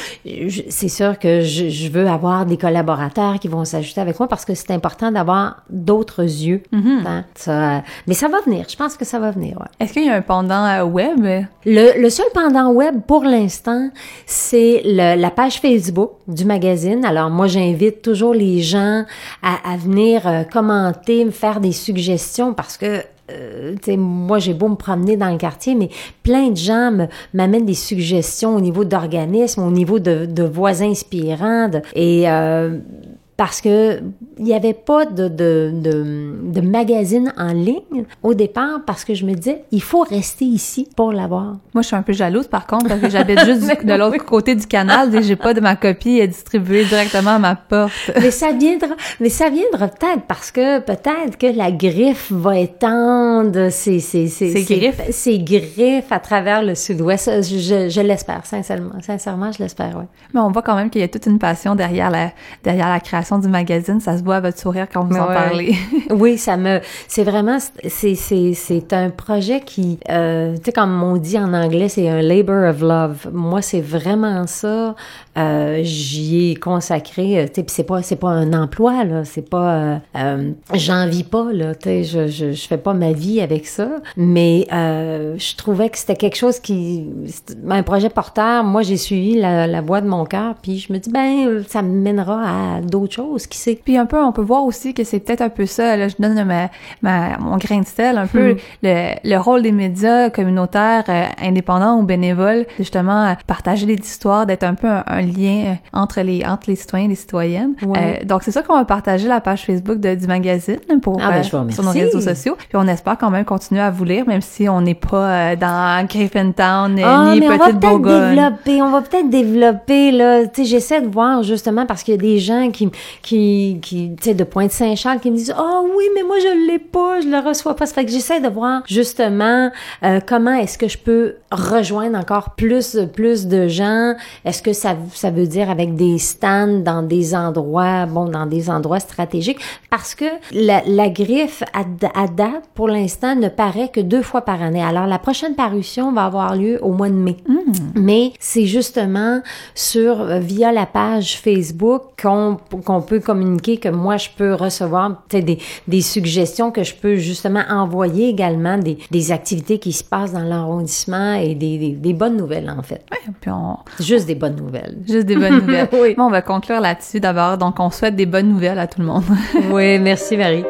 C'est sûr que je, je veux avoir des collaborateurs qui vont s'ajouter avec moi parce que c'est important d'avoir d'autres yeux. Hein, ça, euh, mais ça va venir. Je pense que ça va venir. Ouais. Est-ce qu'il y a un pendant euh, web? Le, le seul pendant web pour l'instant, c'est le- la page Facebook du magazine. Alors moi, j'invite toujours les gens à, à venir euh, commenter, me faire des suggestions parce que euh, moi, j'ai beau me promener dans le quartier, mais plein de gens m'amènent des suggestions au niveau d'organismes, au niveau de, de voisins inspirants. de- et euh, parce que il n'y avait pas de, de, de, de magazine en ligne au départ parce que je me disais, il faut rester ici pour l'avoir. Moi, je suis un peu jalouse, par contre, parce que j'habite [laughs] juste du- de l'autre côté du canal et j'ai pas de ma copie distribuée directement à ma porte. [laughs] mais ça viendra, mais ça viendra peut-être parce que peut-être que la griffe va étendre ses, ses, ses, Ses griffes. ses griffes à travers le sud-ouest. Je, je, l'espère, sincèrement. Sincèrement, je l'espère, ouais. Mais on voit quand même qu'il y a toute une passion derrière la, derrière la création du magazine. Ça se voit à votre sourire quand vous en parlez. [laughs] Oui, ça me, c'est vraiment, c'est, c'est, c'est un projet qui, euh, tu sais, comme on dit en anglais, c'est un labor of love. Moi, c'est vraiment ça. Euh, j'y ai consacré, euh, tu sais, puis c'est pas, c'est pas un emploi là, c'est pas, euh, euh, j'en vis pas là, tu sais, je, je, je fais pas ma vie avec ça, mais euh, je trouvais que c'était quelque chose qui, un projet porteur. Moi, j'ai suivi la, la voie de mon cœur, puis je me dis ben, ça me mènera à d'autres choses, qui sait. Puis un peu, on peut voir aussi que c'est peut-être un peu ça. Là, je donne ma, ma, mon grain de sel, un peu Hmm. le, le rôle des médias communautaires, euh, indépendants ou bénévoles, justement partager des histoires, d'être un peu un, un lien euh, entre les entre les citoyens et les citoyennes. Ouais. Euh, donc c'est ça qu'on va partager la page Facebook de, du magazine pour Ah, ben, euh, sur nos réseaux sociaux. Puis on espère quand même continuer à vous lire, même si on n'est pas euh, dans Griffintown Ah, ni mais on va Petite peut-être Bourgogne. développer, on va peut-être développer, là, tu sais, j'essaie de voir, justement, parce qu'il y a des gens qui, qui, qui tu sais, de Pointe-Saint-Charles qui me disent, oh oui, mais moi, je l'ai pas, je le reçois pas. Ça fait que j'essaie de voir, justement, euh, comment est-ce que je peux rejoindre encore plus, plus de gens. Est-ce que ça, ça veut dire avec des stands dans des endroits, bon, dans des endroits stratégiques? Parce que la, la griffe, à, à date, pour l'instant, ne paraît que deux fois par année. Alors, la prochaine parution va avoir lieu au mois de mai. Mais c'est justement sur euh, via la page Facebook qu'on qu'on qu'on peut communiquer, que moi, je peux recevoir des, des suggestions que je peux justement envoyer également des, des activités qui se passent dans l'arrondissement et des, des, des, bonnes nouvelles, en fait. Ouais, puis on... Juste des bonnes nouvelles. Juste des bonnes nouvelles. [laughs] oui. Bon, on va conclure là-dessus d'abord. Donc, on souhaite des bonnes nouvelles à tout le monde. oui, merci Marie.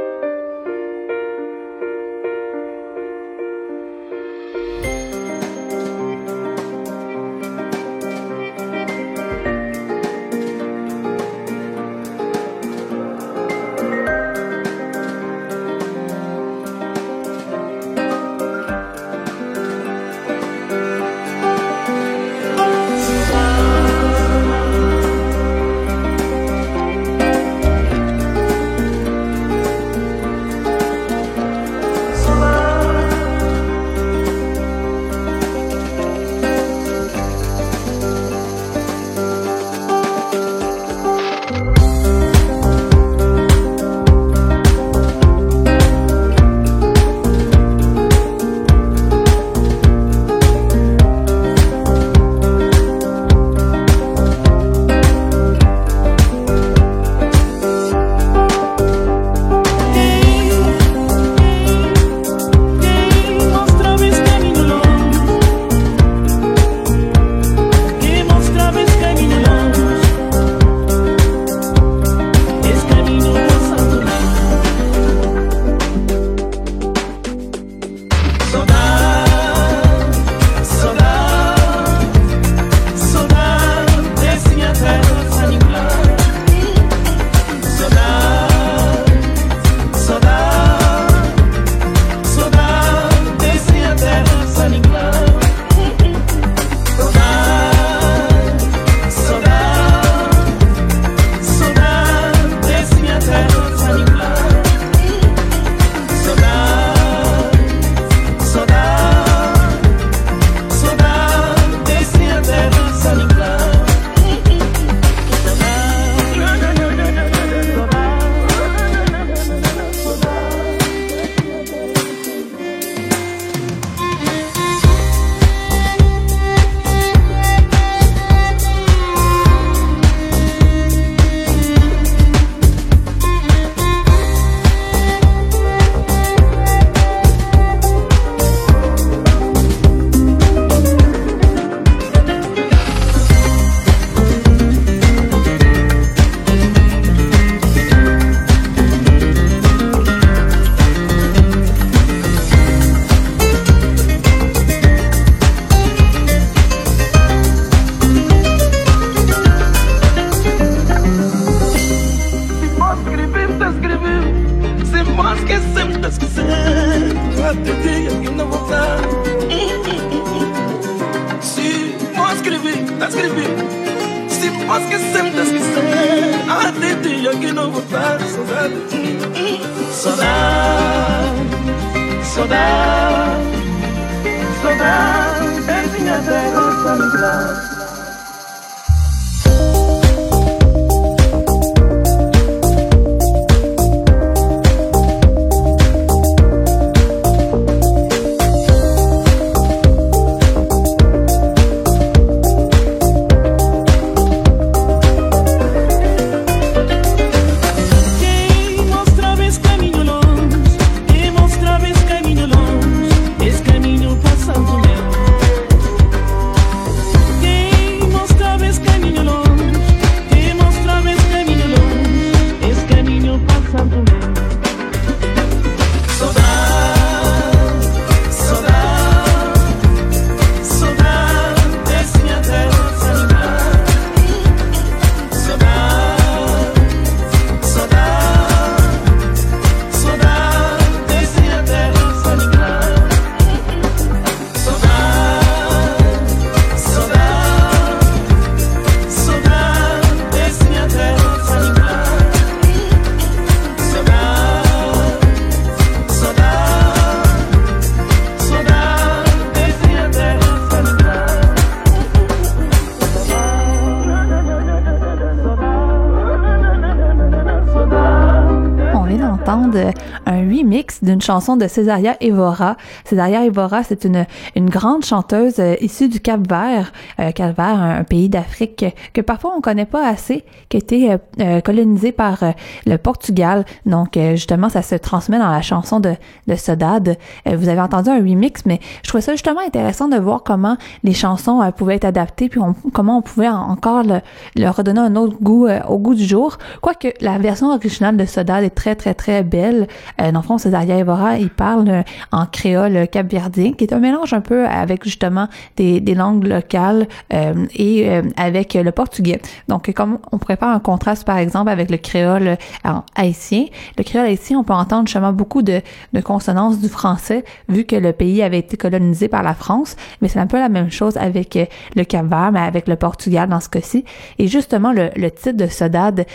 Chanson de Césaria Evora. Césaria Evora, c'est une, une grande chanteuse euh, issue du Cap-Vert. Euh, Cap-Vert, un, pays d'Afrique que, parfois on connaît pas assez, qui a été euh, colonisé par le Portugal. Donc, justement, ça se transmet dans la chanson de, de Sodade. vous avez entendu un remix, mais je trouvais ça justement intéressant de voir comment les chansons pouvaient être adaptées, puis comment on pouvait encore le, leur redonner un autre goût au goût du jour. Quoique la version originale de Sodade est très, très, très belle. dans le Césaria Evora, il parle en créole capverdien, qui est un mélange un peu avec justement des, langues locales euh, et euh, avec le portugais. Donc, comme on pourrait faire un contraste, par exemple, avec le créole euh, haïtien, le créole haïtien, on peut entendre justement beaucoup de, consonances du français, vu que le pays avait été colonisé par la France, mais c'est un peu la même chose avec le Cap-Vert, mais avec le Portugal dans ce cas-ci. Et justement, le, le titre de Sodade,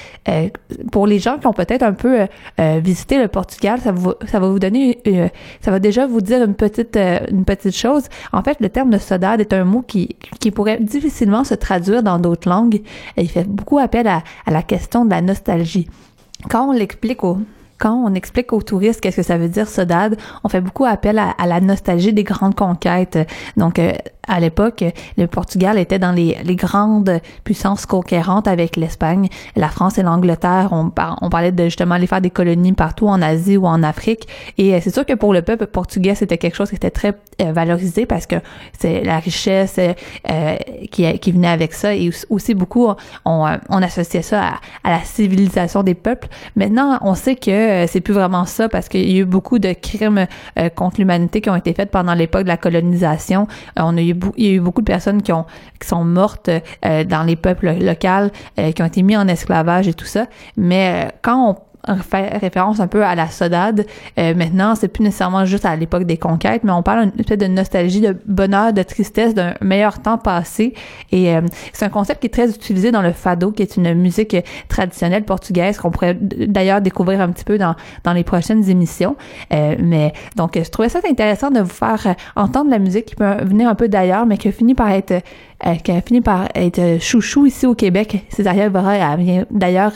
pour les gens qui ont peut-être un peu visité le Portugal, ça, vous, ça va vous donner, ça va déjà vous dire une petite, une petite chose. En fait, le terme de sodade est un mot qui, qui pourrait difficilement se traduire dans d'autres langues. il fait beaucoup appel à, à la question de la nostalgie. Quand on l'explique aux quand on explique aux touristes qu'est-ce que ça veut dire sodade, on fait beaucoup appel à, la nostalgie des grandes conquêtes. Donc, euh, à l'époque, le Portugal était dans les, grandes puissances conquérantes avec l'Espagne, la France et l'Angleterre. On, on parlait de justement aller faire des colonies partout en Asie ou en Afrique. Et euh, c'est sûr que pour le peuple portugais, c'était quelque chose qui était très euh, valorisé parce que c'est la richesse euh, qui, venait avec ça. Et aussi beaucoup, on, associait ça à, à, la civilisation des peuples. Maintenant, on sait que c'est plus vraiment ça parce qu'il y a eu beaucoup de crimes contre l'humanité qui ont été faits pendant l'époque de la colonisation. on a eu il y a eu beaucoup de personnes qui ont qui sont mortes euh, dans les peuples locaux, euh, qui ont été mis en esclavage et tout ça. Mais euh, quand on fait référence un peu à la sodade. Euh, maintenant, c'est plus nécessairement juste à l'époque des conquêtes, mais on parle espèce de nostalgie, de bonheur, de tristesse, d'un meilleur temps passé. Et euh, c'est un concept qui est très utilisé dans le fado, qui est une musique traditionnelle portugaise qu'on pourrait d'ailleurs découvrir un petit peu dans, dans les prochaines émissions. Euh, mais donc, je trouvais ça intéressant de vous faire entendre la musique qui peut venir un peu d'ailleurs, mais qui finit par être euh, qui a fini par être chouchou ici au Québec. Césaria Evora vient d'ailleurs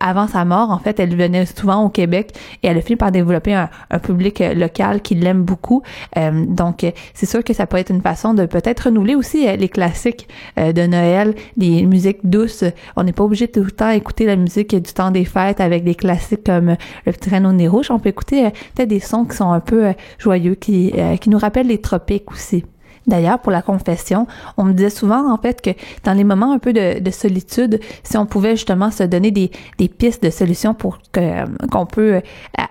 avant sa mort, en fait, elle venait souvent au Québec et elle a fini par développer un, public local qui l'aime beaucoup. Euh, donc, c'est sûr que ça peut être une façon de peut-être renouveler aussi euh, les classiques de Noël, des musiques douces. On n'est pas obligé tout le temps écouter la musique du temps des fêtes avec des classiques comme Le Petit Reine au nez rouge. On peut écouter peut-être des sons qui sont un peu joyeux, qui, qui nous rappellent les tropiques aussi. D'ailleurs, pour la confession, on me disait souvent en fait que dans les moments un peu de, de solitude, si on pouvait justement se donner des, des pistes de solutions pour que qu'on peut euh,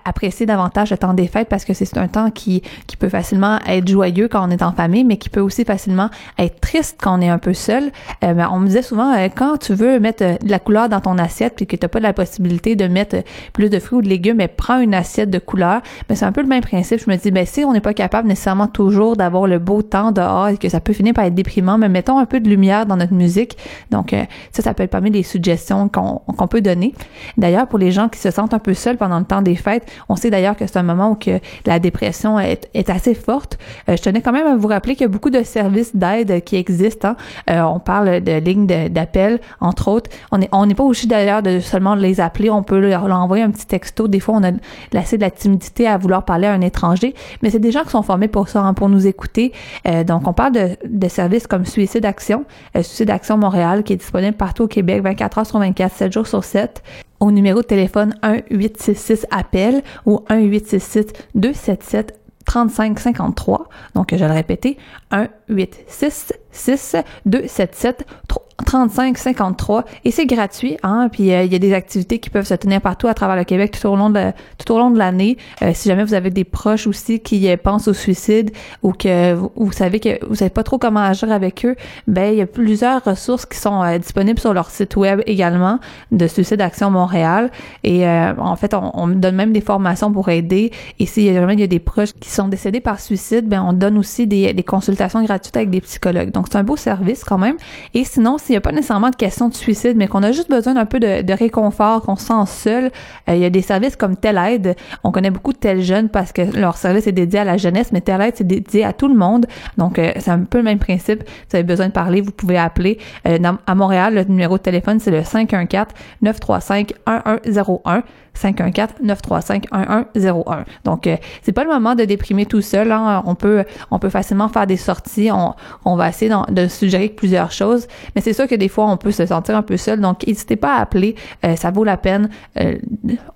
apprécier davantage le temps des fêtes parce que c'est un temps qui peut facilement être joyeux quand on est en famille, mais qui peut aussi facilement être triste quand on est un peu seul. Euh, on me disait souvent euh, quand tu veux mettre de la couleur dans ton assiette puis que t'as pas la possibilité de mettre plus de fruits ou de légumes, mais prends une assiette de couleur. Mais c'est un peu le même principe. Je me dis ben si on n'est pas capable nécessairement toujours d'avoir le beau temps et que ça peut finir par être déprimant, mais mettons un peu de lumière dans notre musique. Donc euh, ça, ça peut être parmi les suggestions qu'on peut donner. D'ailleurs, pour les gens qui se sentent un peu seuls pendant le temps des fêtes, on sait d'ailleurs que c'est un moment où la dépression est, assez forte. Euh, je tenais quand même à vous rappeler qu'il y a beaucoup de services d'aide qui existent. Hein. Euh, on parle de lignes d'appel, entre autres. On n'est on pas obligé d'ailleurs de seulement les appeler. On peut leur, envoyer un petit texto. Des fois, on a assez de la timidité à vouloir parler à un étranger, mais c'est des gens qui sont formés pour ça, hein, pour nous écouter. donc, on parle de, services comme Suicide Action, euh, Suicide Action Montréal, qui est disponible partout au Québec, 24 heures sur 24, 7 jours sur 7, au numéro de téléphone 1-866-APPEL ou 1-866-277-3553. Donc, je vais le répéter, 1-866-277-3553. 35 53 et c'est gratuit hein. Puis euh, il y a des activités qui peuvent se tenir partout à travers le Québec tout au long de tout au long de l'année. Euh, si jamais vous avez des proches aussi qui euh, pensent au suicide ou que vous, savez que vous savez pas trop comment agir avec eux ben il y a plusieurs ressources qui sont disponibles sur leur site web également de Suicide Action Montréal. Et en fait on, on, donne même des formations pour aider. Et si jamais il y a des proches qui sont décédés par suicide ben on donne aussi des, des consultations gratuites avec des psychologues. Donc c'est un beau service quand même. Et sinon s'il n'y a pas nécessairement de question de suicide, mais qu'on a juste besoin d'un peu de, réconfort, qu'on se sent seul, euh, il y a des services comme Tel Aide. On connaît beaucoup de tels jeunes parce que leur service est dédié à la jeunesse, mais Tel Aide, c'est dédié à tout le monde. Donc, euh, c'est un peu le même principe. Si vous avez besoin de parler, vous pouvez appeler. Euh, à Montréal, le numéro de téléphone, c'est le 514-935-1101. 514-935-1101. Donc, euh, c'est pas le moment de déprimer tout seul. Hein. On peut, on peut facilement faire des sorties. On, on va essayer de suggérer plusieurs choses. Mais c'est sûr que des fois, on peut se sentir un peu seul. Donc, n'hésitez pas à appeler. Euh, ça vaut la peine euh,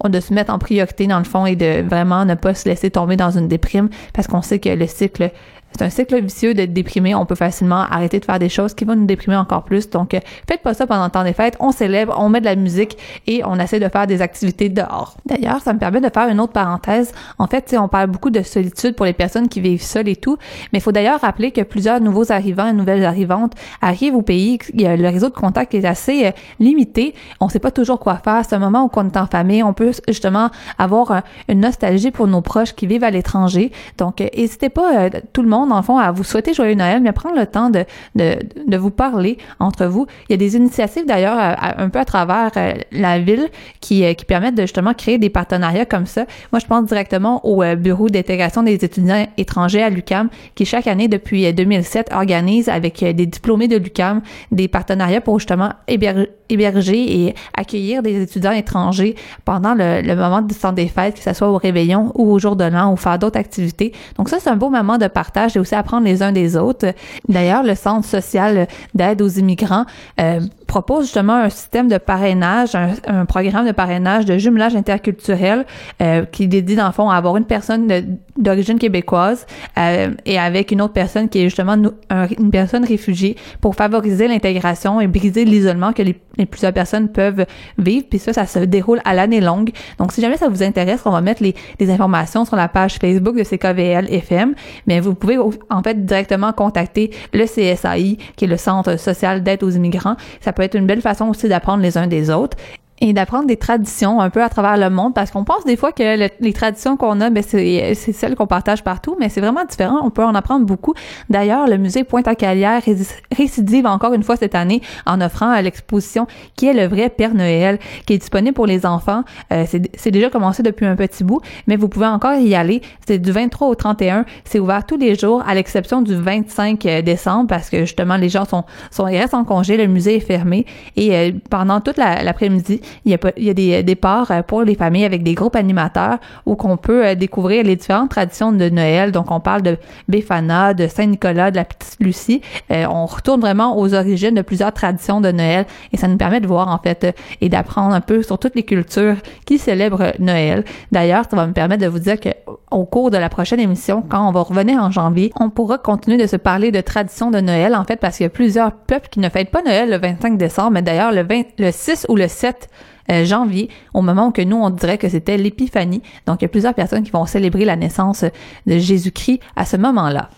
de se mettre en priorité dans le fond et de vraiment ne pas se laisser tomber dans une déprime parce qu'on sait que le cycle c'est un cycle vicieux d'être déprimé. On peut facilement arrêter de faire des choses qui vont nous déprimer encore plus. Donc, euh, faites pas ça pendant le temps des fêtes. On célèbre, on met de la musique et on essaie de faire des activités dehors. D'ailleurs, ça me permet de faire une autre parenthèse. En fait, on parle beaucoup de solitude pour les personnes qui vivent seules et tout. Mais il faut d'ailleurs rappeler que plusieurs nouveaux arrivants et nouvelles arrivantes arrivent au pays. Le réseau de contact est assez euh, limité. On sait pas toujours quoi faire. C'est un moment où on est en famille. On peut justement avoir euh, une nostalgie pour nos proches qui vivent à l'étranger. Donc, n'hésitez pas, tout le monde le fond, à vous souhaiter joyeux Noël, mais prendre le temps de, de, vous parler entre vous. Il y a des initiatives d'ailleurs un peu à travers euh, la ville qui, euh, qui permettent de justement créer des partenariats comme ça. Moi, je pense directement au euh, Bureau d'intégration des étudiants étrangers à l'UCAM, qui chaque année depuis 2007 organise avec des diplômés de l'UCAM des partenariats pour justement héberger et accueillir des étudiants étrangers pendant le, le moment du temps des fêtes, que ce soit au réveillon ou au jour de l'an ou faire d'autres activités. Donc ça, c'est un beau moment de partage et aussi apprendre les uns des autres. D'ailleurs, le Centre social d'aide aux immigrants euh, propose justement un système de parrainage, un, programme de parrainage de jumelage interculturel euh, qui dédie dans le fond à avoir une personne d'origine québécoise euh, et avec une autre personne qui est justement une personne réfugiée pour favoriser l'intégration et briser l'isolement que les, plusieurs personnes peuvent vivre. Puis ça, ça se déroule à l'année longue. Donc si jamais ça vous intéresse, on va mettre les, les informations sur la page Facebook de CKVL FM. Mais vous pouvez en fait directement contacter le CSAI, qui est le Centre social d'aide aux immigrants. Ça peut être une belle façon aussi d'apprendre les uns des autres et d'apprendre des traditions un peu à travers le monde parce qu'on pense des fois que les traditions qu'on a ben c'est celles qu'on partage partout mais c'est vraiment différent. On peut en apprendre beaucoup. D'ailleurs le musée Pointe-à-Calière récidive encore une fois cette année en offrant euh, l'exposition qui est le vrai Père Noël qui est disponible pour les enfants. Euh, c'est déjà commencé depuis un petit bout mais vous pouvez encore y aller. C'est du 23 au 31 c'est ouvert tous les jours à l'exception du 25 euh, décembre parce que justement les gens sont sont ils restent en congé le musée est fermé. Et pendant toute l'après-midi il y a, des départs euh, pour les familles avec des groupes animateurs où qu'on peut euh, découvrir les différentes traditions de Noël. Donc, on parle de Befana, de Saint-Nicolas, de la Petite Lucie. Euh, on retourne vraiment aux origines de plusieurs traditions de Noël et ça nous permet de voir, en fait, et d'apprendre un peu sur toutes les cultures qui célèbrent Noël. D'ailleurs, ça va me permettre de vous dire que au cours de la prochaine émission, quand on va revenir en janvier, on pourra continuer de se parler de traditions de Noël, en fait, parce qu'il y a plusieurs peuples qui ne fêtent pas Noël le 25 décembre, mais d'ailleurs le, 20, le 6 ou le 7 euh, janvier, au moment où nous, on dirait que c'était l'épiphanie. Donc, il y a plusieurs personnes qui vont célébrer la naissance de Jésus-Christ à ce moment-là.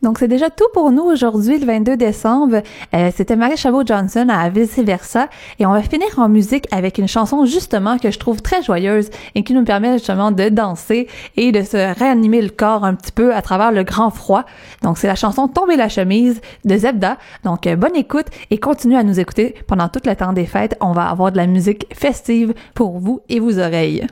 Donc, c'est déjà tout pour nous aujourd'hui, le 22 décembre. Euh, C'était Marie Chabot-Johnson à Vice Versa. Et on va finir en musique avec une chanson, justement, que je trouve très joyeuse et qui nous permet justement de danser et de se réanimer le corps un petit peu à travers le grand froid. Donc, c'est la chanson Tomber la chemise de Zebda. Donc, euh, bonne écoute et continuez à nous écouter pendant tout le temps des fêtes. On va avoir de la musique festive pour vous et vos oreilles.